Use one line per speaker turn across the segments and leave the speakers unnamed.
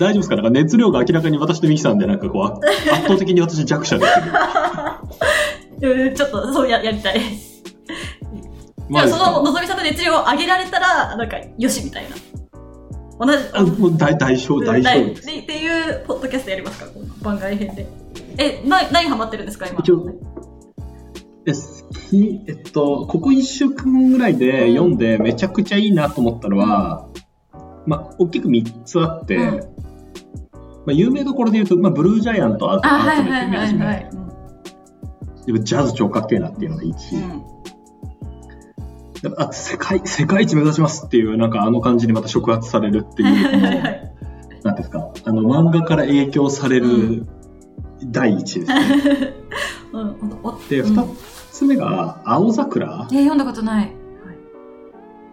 大
丈夫ですか？なんか熱量が明らかに私とミキさんでなんかこう、あ圧倒的に私弱者ですけど。
うんちょっとそうややりたい。
まあ
でもそののぞみさんの熱量を上げられたら、なんか、よしみたいな。同じ、
あもう大大勝大勝負です。
でっていうポッドキャストやりますか？番外編で。え、な、何ハマってるんですか？今。
一応ですきえっと、ここ1週間ぐらいで読んでめちゃくちゃいいなと思ったのは、まあ、大きく3つあって、
うん
まあ、有名どころで言うと、まあ、ブルージャイアント、アート
あ、
アートメット見始め
はいはい。
でもジャズ超かっけえなっていうのが1位。
うん
であ世界、世界一目指しますっていう、なんかあの感じにまた触発されるっていう。なんですか、あの漫画から影響され
う
る第一ですね。
うん、お
で、
うん
二つ目が、青桜
え、読んだことない。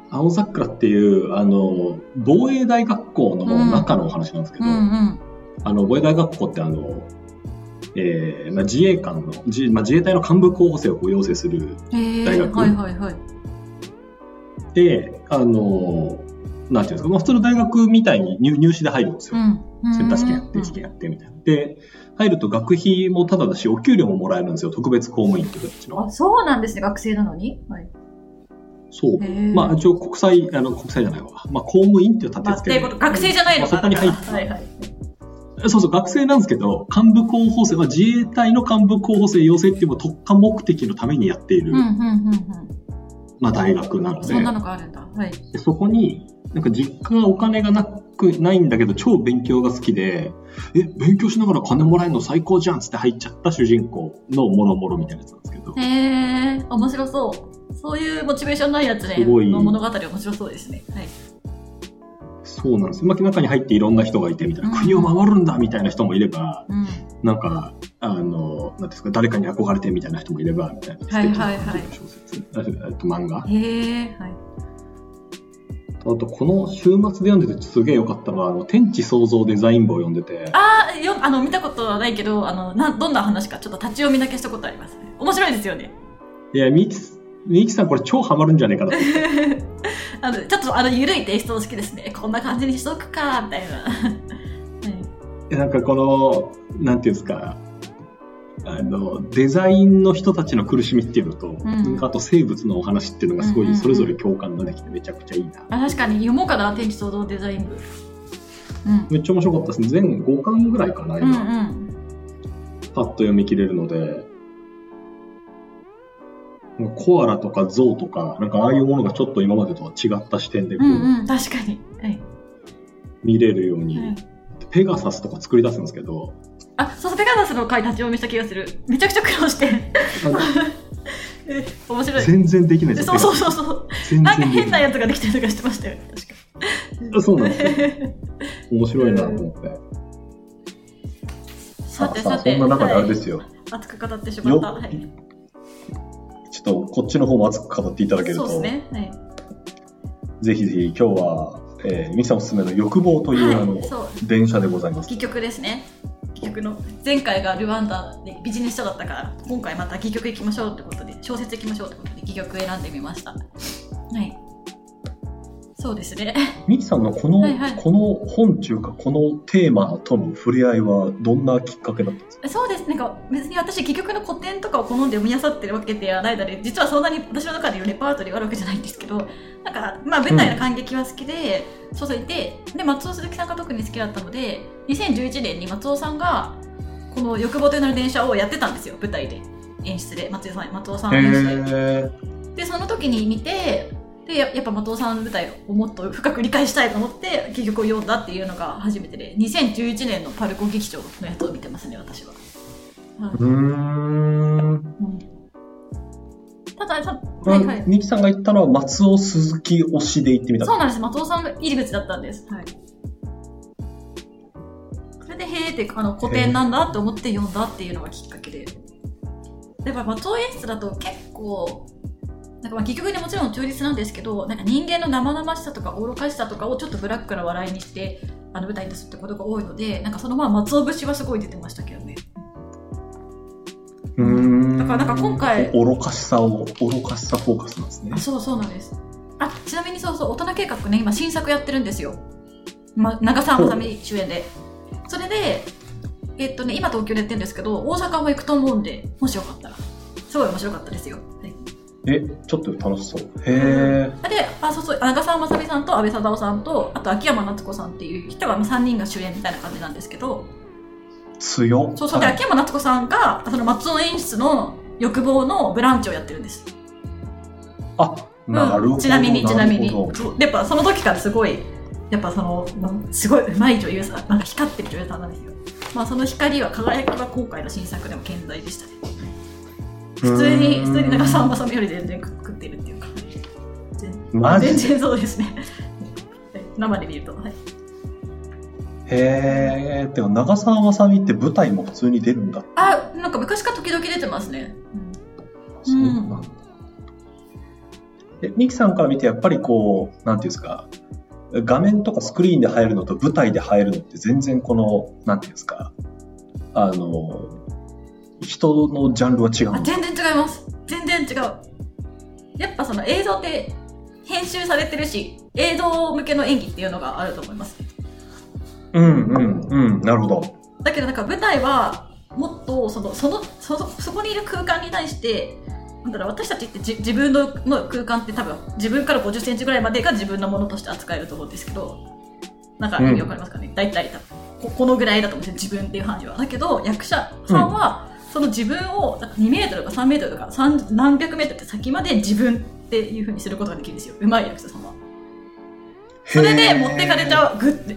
青桜っていう、あの、防衛大学校の中のお話なんですけど、
うんうん。
あの、防衛大学校ってあの、えーまあ、自衛官の、自まあ、自衛隊の幹部候補生をこう養成する。
えー、
大学
はいはいはい。
で、あの、なんていうんですか、まあ、普通の大学みたいに入入試で入るんですよ。
うん。
センター試験やって、試験やってみたいな。で、入ると学費もただだし、お給料ももらえるんですよ。特別公務員っていう形の。
あ、そうなんですね、学生なのに？はい。
そう。まあ、一応国際、あの、国際じゃないわ。まあ、公務員っていう立て付けで
ていうこと、学生じゃないの
まあそこに入って
はいはい。
そうそう、学生なんですけど、幹部候補生は自衛隊の幹部候補生養成っていう特化目的のためにやっている、
うんうんうん
まあ、大学なの
うん。
で
そんなのがあるんだ。はい。
でそこに、なんか実家がお金がなくないんだけど、超勉強が好きで、え、勉強しながら金もらえるの最高じゃんっつって入っちゃった主人公のもろもろみたいなやつなんですけど、
へえ、面白そう。そういうモチベーションないやつね、
すごい
の物語面白そうですね。はい。
そうなんですよ。まあ、中に入っていろんな人がいてみたいな、
うん
国を守るんだみたいな人もいれば、
うん。
なんか、あの、なんですか、誰かに憧れてみたいな人もいれば、みたいな素
はい
敵な
はいはい
小説、あと漫画。
へえ、はい。
あと、この週末で読んでてすげえ良かったのは、あの、天地創造デザイン部を読んでて、
あーよ、あの、見たことはないけど、あの、な、どんな話かちょっと立ち読みだけしたことありますね。面白いですよね。
いや、みき、みきさんこれ超ハマるんじゃねえかなと。
あの、ちょっと、あの、ゆるいテイスト好きですね。こんな感じにしとくか、みたいな。はい
なんかこの、なんていうんですか、あの、デザインの人たちの苦しみっていうのと、
ん
あと生物のお話っていうのがすご
うんうんうん
いそれぞれ共感ができてめちゃくちゃいいな。
あ確かに、読もうかな、天地創造デザイン部。うん。
めっちゃ面白かったですね。全5巻ぐらいかな、
うんう
今。
ん。
パッと読み切れるので、コアラとかゾウとか、なんかああいうものがちょっと今までとは違った視点でこう、
うんうん、確かに。はい。
見れるように、
はい
ペガサスとか作り出すんですけど、
あ、そうそう、ペガサスの回立ち読みした気がする。めちゃくちゃ苦労して。面白い。
全然できないですよ。
そうそうそうそう。
全
なんか。変なやつができたりとかしてましたよね、確か。
あそうなんですよ。面白いなと思って。
さて
さ
て、
そんな中であれで
はい
すよ。
熱く語ってしまった。
よ
はい。
とこっちの方も熱く語っていただけると、
そうですね。はい。
ぜひぜひ今日は、えー、ミキさんおすすめの欲望という、あの。電車でございます。
戯曲ですね。戯曲の前回がルワンダでビジネス書だったから今回また戯曲行きましょうってことで小説行きましょうってことで戯曲選んでみましたはいそうですね。
ミキさんのこの、
はいはい。
この本中かこのテーマとの触れ合いはどんなきっかけだったんですか？
そうです。なんか別に私戯曲の古典とかを好んで読み漁ってるわけではないので実はそんなに私の中でレパートリーがあるわけじゃないんですけどなんかまあ舞台の感激は好きで、そうそう。いてで松尾鈴木さんが特に好きだったので2011年に松尾さんがこの欲望という名の電車をやってたんですよ舞台で。演出で。松尾さん松尾さん演出で。
へ
でその時に見てでややっぱ松尾さんの舞台をもっと深く理解したいと思って結局読んだっていうのが初めてで2011年のパルコ劇場のやつを見てますね私は、はい。う
ーん。
うん。たださ
これ
はいはい。
ミキさんが言ったのは松尾鈴木推しで行ってみた。
そうなんです。松尾さんの入り口だったんです。はい。それでへーってあの古典なんだって思って読んだっていうのがきっかけで。やっぱ松尾演出だと結構なんかまあ結局にもちろん中立なんですけどなんか人間の生々しさとか愚かしさとかをちょっとブラックな笑いにしてあの舞台に出すってことが多いのでなんかそのまあ松尾節はすごい出てましたけどね
うーん。
だからなんか今回
愚かしさを、愚かしさフォーカスなんですね
あ。そうそうなんですあちなみにそうそう大人計画ね今新作やってるんですよま、長澤まさみ主演で。それで、えっとね、今東京でやってるんですけど、大阪も行くと思うんで、もしよかったら。すごい面白かったですよ。はい、
え、ちょっと楽しそう。へえ。
で、あ、そうそう、長澤まさみさんと安倍貞夫さんと、あと秋山夏子さんっていう人が3人が主演みたいな感じなんですけど、
強
そうそう、で、
はい
秋山夏子さんが、その松尾演出の欲望のブランチをやってるんです。
あ、なるほど。
うんちなみに、ちなみに。やっぱその時からすごい、やっぱその、すごい上手い女優さん、なんか光ってる女優さんなんですよ。まあその光は、輝きは後悔の新作でも健在でしたね。普通に、普通に長澤まさみより全然食ってるっていうか。全
マジ？
全然そうですね。はい生で見ると。はい
へえ。てか、長澤まさみって舞台も普通に出るんだ。
あ、なんか昔から時々出てますね。
そうなんだ。え、ミキさんから見て、やっぱりこう、なんていうんですか、画面とかスクリーンで入るのと舞台で入るのって全然この、なんていうんですか、あの、人のジャンルは違う
全然違います。全然違う。やっぱその映像って編集されてるし映像向けの演技っていうのがあると思います。
うんうんうん、なるほど。
だけどなんか舞台はもっとそのそのそのそこにいる空間に対してなんだろう私たちってじ自分のの空間って多分自分から5 0センチぐらいまでが自分のものとして扱えると思うんですけどなんか意味わかりますかね、大体多分。ここのぐらいだと思うんですよ自分っていう範囲は。だけど役者さんは、その自分をなんか2メートルとか3メートルとか3何百メートルって先まで自分っていうふうにすることができるんですようまい役者さんはそれで持ってかれちゃうグッて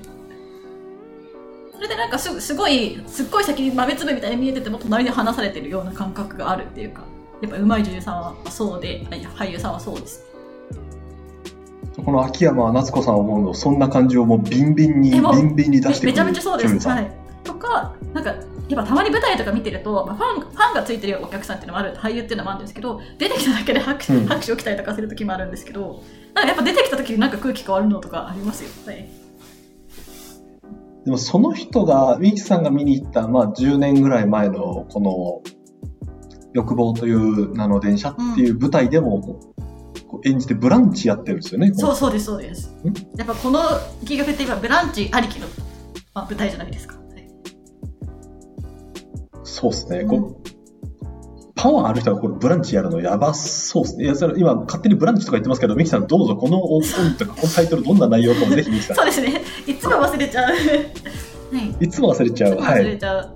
それでなんかすぐすごいすっごい先に豆粒みたいに見えてても隣で話されてるような感覚があるっていうかやっぱ上手い女優さんはそうで俳優さんはそうです
この秋山夏子さんを思うの、そんな感じをもうビンビンに、ビンビンに出してくる。
めちゃめちゃそうです。はい。とか、なんか、やっぱたまに舞台とか見てると、まあ、ファン、ファンがついてるお客さんっていうのもある、俳優っていうのもあるんですけど、出てきただけで拍手,、
うん
拍手を来たりとかする時もあるんですけど、なんかやっぱ出てきた時になんか空気変わるのとかありますよ？はい。
でもその人が、ミキさんが見に行った、まあ10年ぐらい前の、この、欲望という名の電車っていう舞台でも、こうこう演じてブランチやってるんですよね。
そうそうです、そうです。やっぱこの企画って今、ブランチありきの、まあ、舞台じゃないですか。はい
そうですね。
うん
こうパワーある人がこれブランチやるのやばそうですね。いや、それ今勝手にブランチとか言ってますけど、ミキさんどうぞこの本とかこのタイトルどんな内容かもぜひミキさ
そうですね。いつも忘れちゃう。はい。
ん。いつも忘れちゃう。は
忘れ
い。
ちゃう。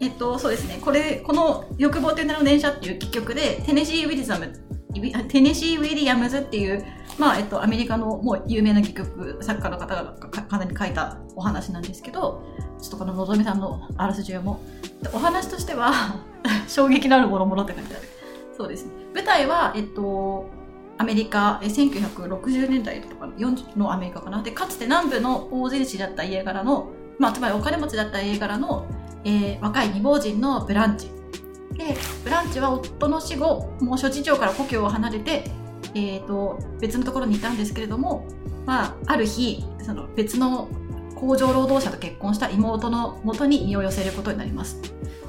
えっと、そうですね。これ、この欲望という名の電車っていう戯曲で、テネシー・ウィリザム、テネシー・ウィリアムズっていう、まあ、えっと、アメリカのもう有名な戯曲作家の方がかかなり書いたお話なんですけど、ちょっとこののぞみさんのあらすじをも。お話としては、衝撃のあるものものって書いてある。そうですね。舞台は、えっと、アメリカ、1960年代とか40のアメリカかな。で、かつて南部の大勢市だった家柄の、まあ、つまりお金持ちだった家柄の、えー若い未亡人のブランチ。で、ブランチは夫の死後、もう諸事情から故郷を離れて、えー、と別のところにいたんですけれども、まあ、ある日その別の工場労働者と結婚した妹の元に身を寄せることになります、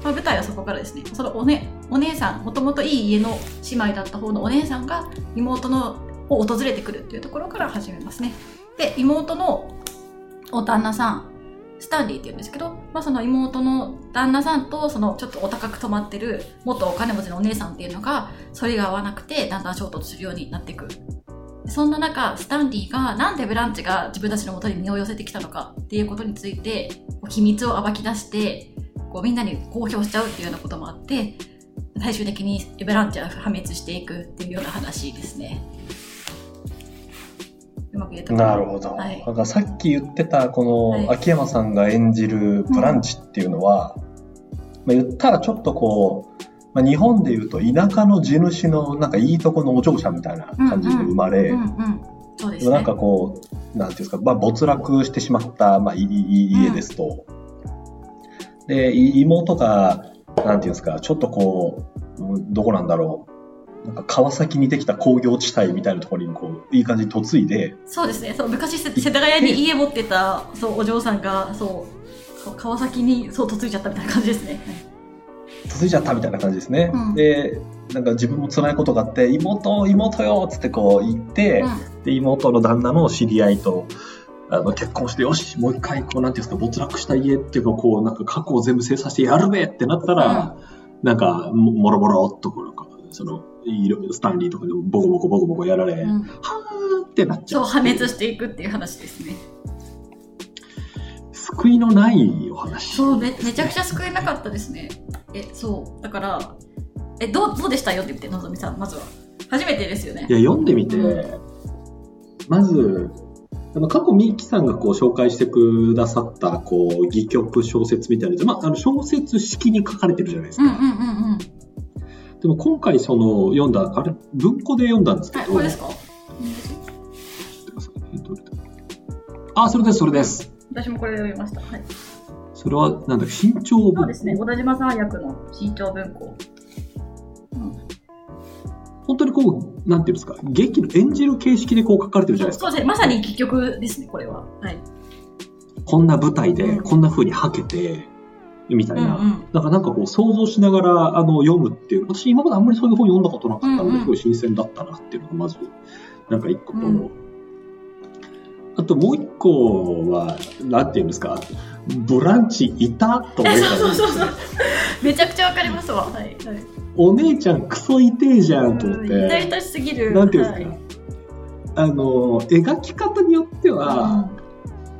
まあ、舞台はそこからですね。そのお,、ね、お姉さんもともといい家の姉妹だった方のお姉さんが妹のを訪れてくるっていうところから始めますね。で妹のお旦那さんスタンリーって言うんですけど、まあ、その妹の旦那さんとそのちょっとお高く泊まってる元お金持ちのお姉さんっていうのがそれが合わなくてだんだん衝突するようになっていく。そんな中スタンリーがなんでブランチが自分たちの元に身を寄せてきたのかっていうことについて秘密を暴き出してこうみんなに公表しちゃうっていうようなこともあって最終的にブランチは破滅していくっていうような話ですね。うまく言えたか
な。るほど。
はい。
なんかさっき言ってた、こ
はい。
の秋山さんが演じるブランチっていうのは、まあ、言ったらちょっとこう、まあ、日本で言うと田舎の地主のなんかいいとこのお嬢さんみたいな感じで生まれ、
うんうん。そうですね。
なんかこう、なんていうんですか、まあ、没落してしまった、まあ、いい家ですと。で、い妹が、なんていうんですか、ちょっとこう、うんどこなんだろう。なんか川崎にできた工業地帯みたいなところにこう、いい感じに嫁いで、
そうですね。そう昔せ世田谷に家持ってたそうお嬢さんがそう川崎にそう嫁いちゃったみたいな感じですね。
嫁いじゃったみたいな感じですね。
うん
で、なんか自分も辛いことがあって、妹、妹よっつってこう言って、
う
で、妹の旦那の知り合いと、あの、結婚して、よし、もう一回、こう、なんていうんですか、没落した家っていうか、こう、なんか過去を全部精査してやるべってなったら、なんか、ももろもろっと、こう、なんか、その、スタンリーとかでもボコボコボコボコやられ、
うん
はーってなっちゃ
そう、
う。
破滅していくっていう話ですね。
救いのないお話。
そうめ、めちゃくちゃ救えなかったですね。え、そう。だから、え、どう、どうでした？よって言って、のぞみさん、まずは。初めてですよね
い。や、読んでみて、
う
まず、あの過去、ミキさんがこう紹介してくださった、こう、戯曲小説みたいなまあ、あの小説式に書かれてるじゃないですか。
うんうんうんうん。
でも今回、その、読んだ、あれ、文庫で読んだんですけ
はい、
ど、
これですか？
あ、それです、それです。
私もこれで読みました。はい。
それは、なんだ新潮文庫？
そうですね。小田島さん役の新潮文庫。
本当にこう、なんていうんですか、劇の演じる形式でこう書かれてるじゃないですか。
そうですね。まさに戯曲ですね、これは。はい。
こんな舞台で、
うん
こんな風にはけて、みたいな。
うんうん
だからなんかこう想像しながらあの読むっていう、私今まであんまりそういう本読んだことなかったので、
うんうん
すごい新鮮だったなっていうのがまず、なんか一個と、
うん
あともう一個は、なんていうんですか、ブランチいた？と思った
そうそうそう
ね。
めちゃくちゃわかりますわ。はい。はい。
お姉ちゃんクソ痛えじゃんと思っ
うん痛
て、
々しすぎる。
なんていうんですか、あの、描き方によっては、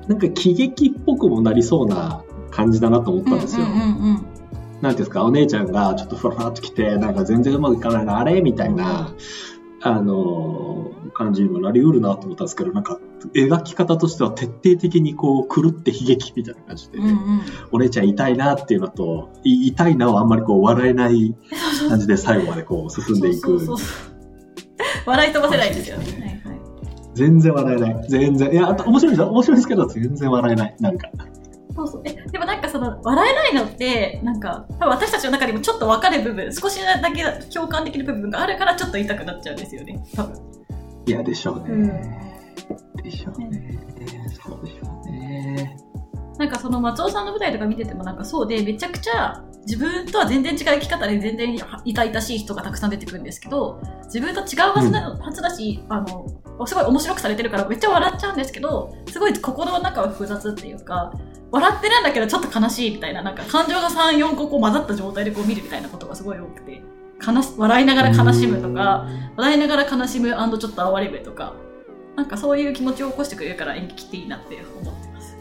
なんか喜劇っぽくもなりそうな感じだなと思ったんですよ。なんていうんですか、お姉ちゃんがちょっとふらふらっと来て、なんか全然うまくいかないな、あれみたいな、あのー感じにもなりうるなと思ったんですけど、なんか、描き方としては徹底的にこう、狂って悲劇みたいな感じで、
うんうん。
お姉ちゃん痛いなっていうのと、い痛いなはあんまりこう、笑えない感じで最後までこう、進んでいく。
笑い飛ばせないですよね。
全然笑えない。全然。いや、面白いですよ。面白いですけど、全然笑えない。なんか。
そうそう。え、でもなんかその、笑えないのって、なんか、多分私たちの中にもちょっと分かる部分、少しだけ共感できる部分があるから、ちょっと痛くなっちゃうんですよね。多分。
いや、でしょうね。
うん
でしょうね。そうでしょうね。
なんかその松尾さんの舞台とか見ててもなんかそうで、めちゃくちゃ自分とは全然違う生き方で全然痛々しい人がたくさん出てくるんですけど、自分と違うはずな、はずだし、あの、すごい面白くされてるからめっちゃ笑っちゃうんですけど、すごい心の中は複雑っていうか、笑ってるんだけどちょっと悲しいみたいな、なんか感情が3、4個こう混ざった状態でこう見るみたいなことがすごい多くて、悲し笑いながら悲しむとか、笑いながら悲しむちょっと哀れむとか、なんかそういう気持ちを起こしてくれるから演劇っていいなって思ってます。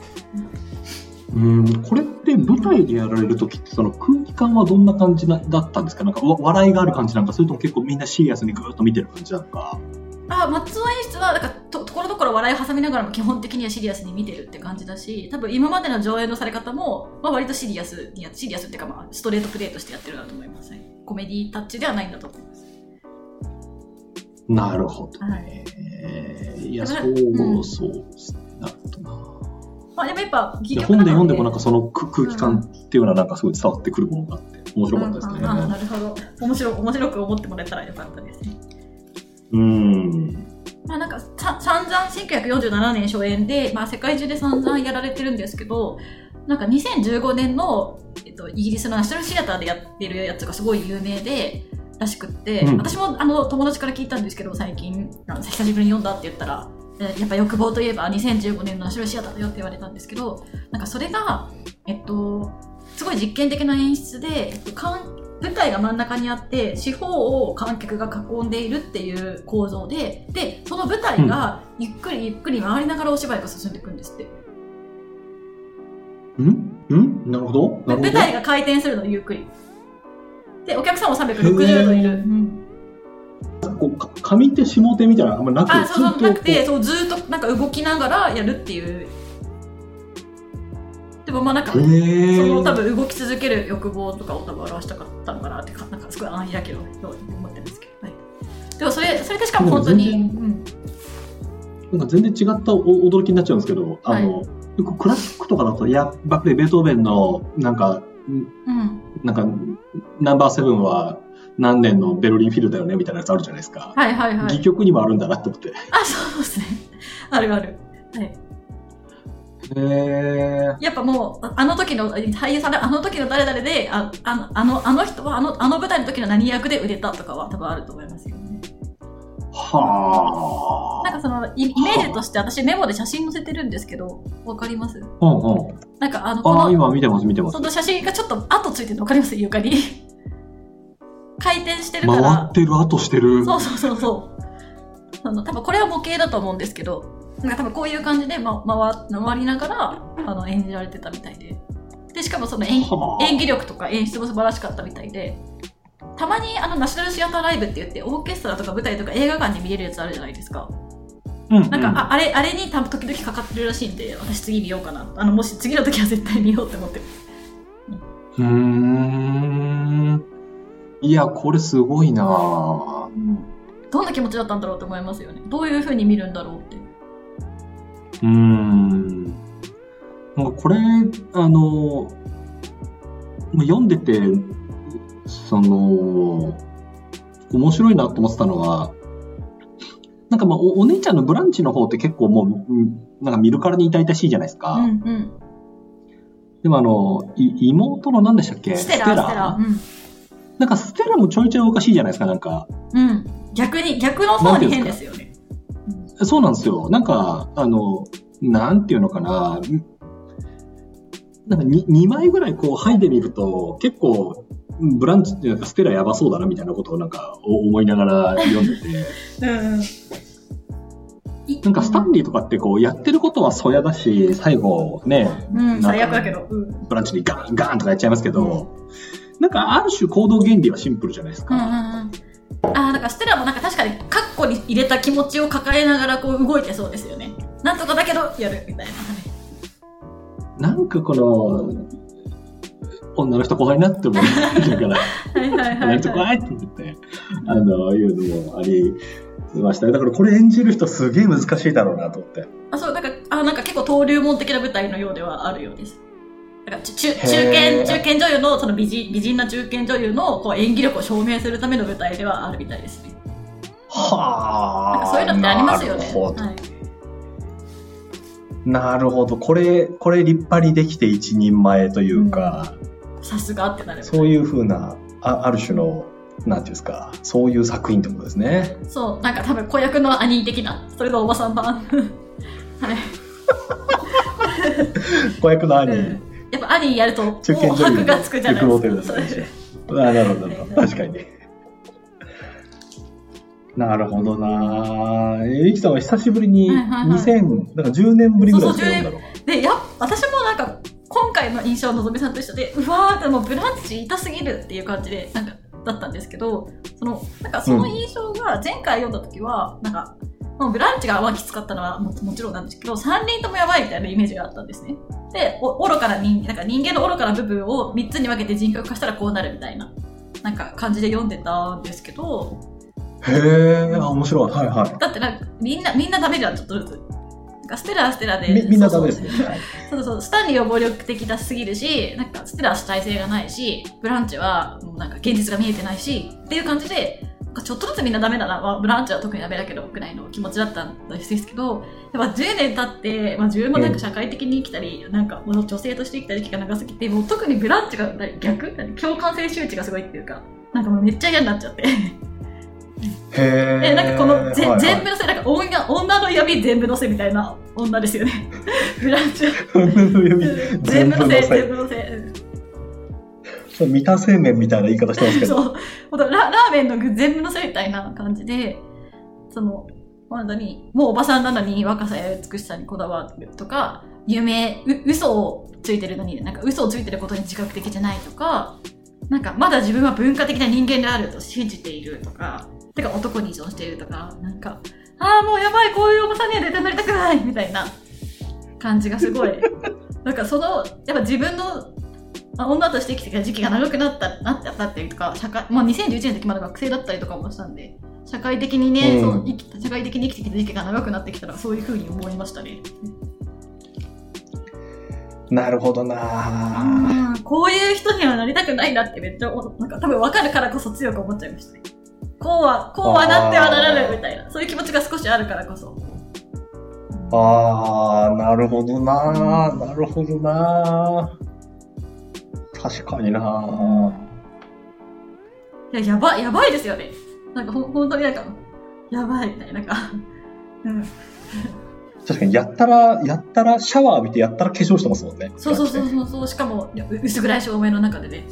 うん、これって舞台でやられる時ってその空気感はどんな感じだったんですか？なんか笑いがある感じなんかそれとも結構みんなシリアスにぐーっと見てる感じなのか？
あ松尾演出はなんかとところどころ笑いを挟みながらも基本的にはシリアスに見てるって感じだし多分今までの上演のされ方も、まあ、割とシリアスにやシリアスっていうか、まあ、ストレートプレーとしてやってるなと思います、ね、コメディタッチではないんだと思います
なるほど
はい
ね。いや、そ
うん
う、そう。なるほどな。
まあでもやっぱ
いや本で読んでもなん
か
かその空空気感っていうのはなんかすごい伝わってくるものがあって面白かったですね。
ああなるほど面白く面白く思ってもらえたらよかったですね
うん。
まあなんかさ散々1947年初演で、まあ、世界中で散々やられてるんですけどなんか2015年の、えっと、イギリスのナショナルシアターでやってるやつがすごい有名でらしくって、
うん
私もあの友達から聞いたんですけど最近久しぶりに読んだって言ったらえやっぱ欲望といえば2015年のナショナルシアターだよって言われたんですけどなんかそれが、えっと、すごい実験的な演出で、えっと、かん舞台が真ん中にあって四方を観客が囲んでいるっていう構造ででその舞台がゆっくりゆっくり回りながらお芝居が進んでいくんですって、
ん？ん？なるほど。なるほど。
舞台が回転するのゆっくり。でお客さんも360度いる、うん。
こうか上手下手みたいなのあんまなく
あそうそう。なくてそうずーっとなんか動きながらやるっていうでもまあなんかその多分動き続ける欲望とかを多分表したかったのかなってかなんかすごい暗開けろと思ってるんですけど、はい、でもそれそれでしかも本当に、うん、
なんか全然違ったお驚きになっちゃうんですけど、あの、よくクラシックとかだと、いや、やっぱりベートーベンの、なんか、ん
うん、
なんか、ナンバーセブンは何年のベルリンフィルだよねみたいなやつあるじゃないですか。
はいはいはい。
戯曲にもあるんだなって思って。へ
あそうですね。あるある、はい、
え。
やっぱもうああの時の俳優さんがあの時の誰々でああのあのあの人はあのあの舞台の時の何役で売れたとかは多分あると思いますよね
はは
なんかそのイイメージとして私メモで写真載せてるんですけど、わかります？
あ。うんうん。
なんかあの、こ
ああ、
の、
今見てます、見てます
そ。の写真がちょっと後ついてるのわかります？床に。回転してるから
回っ。てる、後してる。
そうそうそうそう。あの、多分これは模型だと思うんですけど、なんか多分こういう感じで、ま、回回りながら、あの、演じられてたみたいで。で、しかもその演
はあ
演技力とか演出も素晴らしかったみたいで、たまにあの、ナショナルシアターライブって言って、オーケストラとか舞台とか映画館で見れるやつあるじゃないですか。
うん、うん。
なんか、ああれ、あれに多分時々かかってるらしいんで、私次見ようかな。あの、もし次の時は絶対見ようって思ってる。
うーん。いや、これすごいなぁ
どんな気持ちだったんだろうと思いますよね。どういう風に見るんだろうって。
うーん。なんかこれ、あの、まあ読んでて、その、面白いなと思ってたのは、なんかまあお、お姉ちゃんのブランチの方って結構もう、うんなんか見るからに痛々しいじゃないですか。
うんうん。
でもあの、い妹の何でしたっけ？
ステラ、ステラ。うん。
なんかステラもちょいちょいおかしいじゃないですか、なんか。
うん。逆に、逆の方に変ですよね。
そうなんですよ。なんか、あの、なんていうのかな。なんか 2, 2枚ぐらいこう剥いでみると、結構、ブランチってなんかステラやばそうだなみたいなことをなんか思いながら読んでて。
うんうん。
なんかスタンリーとかってこうやってることはそやだし、最後ね、
うん、最悪だけど。うん。
ブランチにガンガンとかやっちゃいますけど、なんかある種行動原理はシンプルじゃないですか。
うんうんうん。ああ、だからステラもなんか確かにカッコに入れた気持ちを抱えながらこう動いてそうですよね。なんとかだけどやるみたいな。
なんかこの、女の人怖いなって思ってるから、
はいはい
女の人怖いって言って、あの、いうのもありましたね。だからこれ演じる人すげえ難しいだろうなと思って。
あ、そう、なんか、あ、なんか結構登竜門的な舞台のようではあるようです。だから、ち中、堅、中堅女優の、その美人、美人な中堅女優のこう演技力を証明するための舞台ではあるみたいですね。
は
なんかそういうのってありますよね。
なるほど。
はい。
なるほど。これ、これ立派にできて一人前というか、
さすがってなる。
そういうふうな、あある種の、なんていうんですか、そういう作品ってことですね。
そう、なんか多分子役の兄的な、それがおばさん版。はい。
子役の兄、
うんやっぱ兄やると、もう箔がつくじゃないで
すすね
そう
あなるほど、なるほど。確かに。なるほどな。えゆきさんは久しぶりに
はいはいはい。
2000、なんか10年ぶりぐらいですか
そうそう。で、やっ私もなんか、今回の印象はのぞみさんと一緒で、うわー、でもブランチ痛すぎるっていう感じで、なんか、だったんですけど、その、なんかその印象が前回読んだ時は、なんか、もうブランチがまあきつかったのはももちろんなんですけど、3人ともやばいみたいなイメージがあったんですね。で、お愚かな人、なんか人間の愚かな部分を3つに分けて人格化したらこうなるみたいな、なんか感じで読んでたんですけど、
へえ、あ、面白い。はいは
だってなんかみんな、みんなダメじゃん、ちょっとずつ。なんかステラはステラで。
い。みみんなダメですね。はい
そうそう、スタンリーは暴力的だすぎるし、なんかステラは主体性がないし、ブランチはもうなんか現実が見えてないし、っていう感じで、かちょっとずつみんなダメだな、まあ、ブランチは特にダメだけど、ぐらいの気持ちだったんですけど、やっぱ10年経って、まあ、自分もなんか社会的に生きたり、なんかもう女性として生きた時期が長すぎて、もう特にブランチが逆？共感性周知がすごいっていうか、なんかもうめっちゃ嫌になっちゃって。
へえ。
え、なんかこのぜ、
はいはい
全部のせ、なんか女女の闇全部のせみたいな女ですよね。ブランチは。全部のせ、全部のせ。
三田製麺みたいな言い方してますけど。
そう。ララーメンの具全部のせみたいな感じで、その、本当に、もうおばさんなのに若さや美しさにこだわるとか、夢、う嘘をついてるのに、なんか嘘をついてることに自覚的じゃないとか、なんかまだ自分は文化的な人間であると信じているとか、てか男に依存しているとか、なんか、ああ、もうやばい、こういうおばさんには絶対なりたくないみたいな感じがすごい。なんかその、やっぱ自分のまあ、女として生きてきた時期が長くなった、なってたっていうか、社会、まあ、2011年の時まだ学生だったりとかもしたんで、社会的にね、
うん
そう生きた社会的に生きてきた時期が長くなってきたら、そういうふうに思いましたね。
なるほどな
うんこういう人にはなりたくないなってめっちゃ思う、なんか多分分かるからこそ強く思っちゃいましたね。こうは、こうはなってはならぬみたいな、そういう気持ちが少しあるからこそ。
あー、なるほどななるほどな確かにな。い
や、やばい、やばいですよね。なんかほ、本当になんか、やばいみたいななんか。うん。
確かに、やったら、やったらシャワー浴びてやったら化粧してますもんね。
そうそうそうそうそう。しかも薄暗い照明の中でね。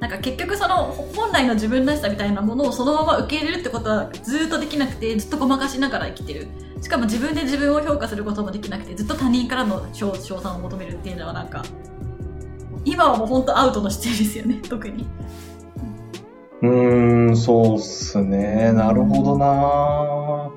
なんか結局その本来の自分らしさみたいなものをそのまま受け入れるってことはずっとできなくてずっとごまかしながら生きてる。しかも自分で自分を評価することもできなくてずっと他人からの称称賛を求めるっていうのはなんか今はもう本当アウトの姿勢ですよね 特に
うーん、そうっすね。なるほどな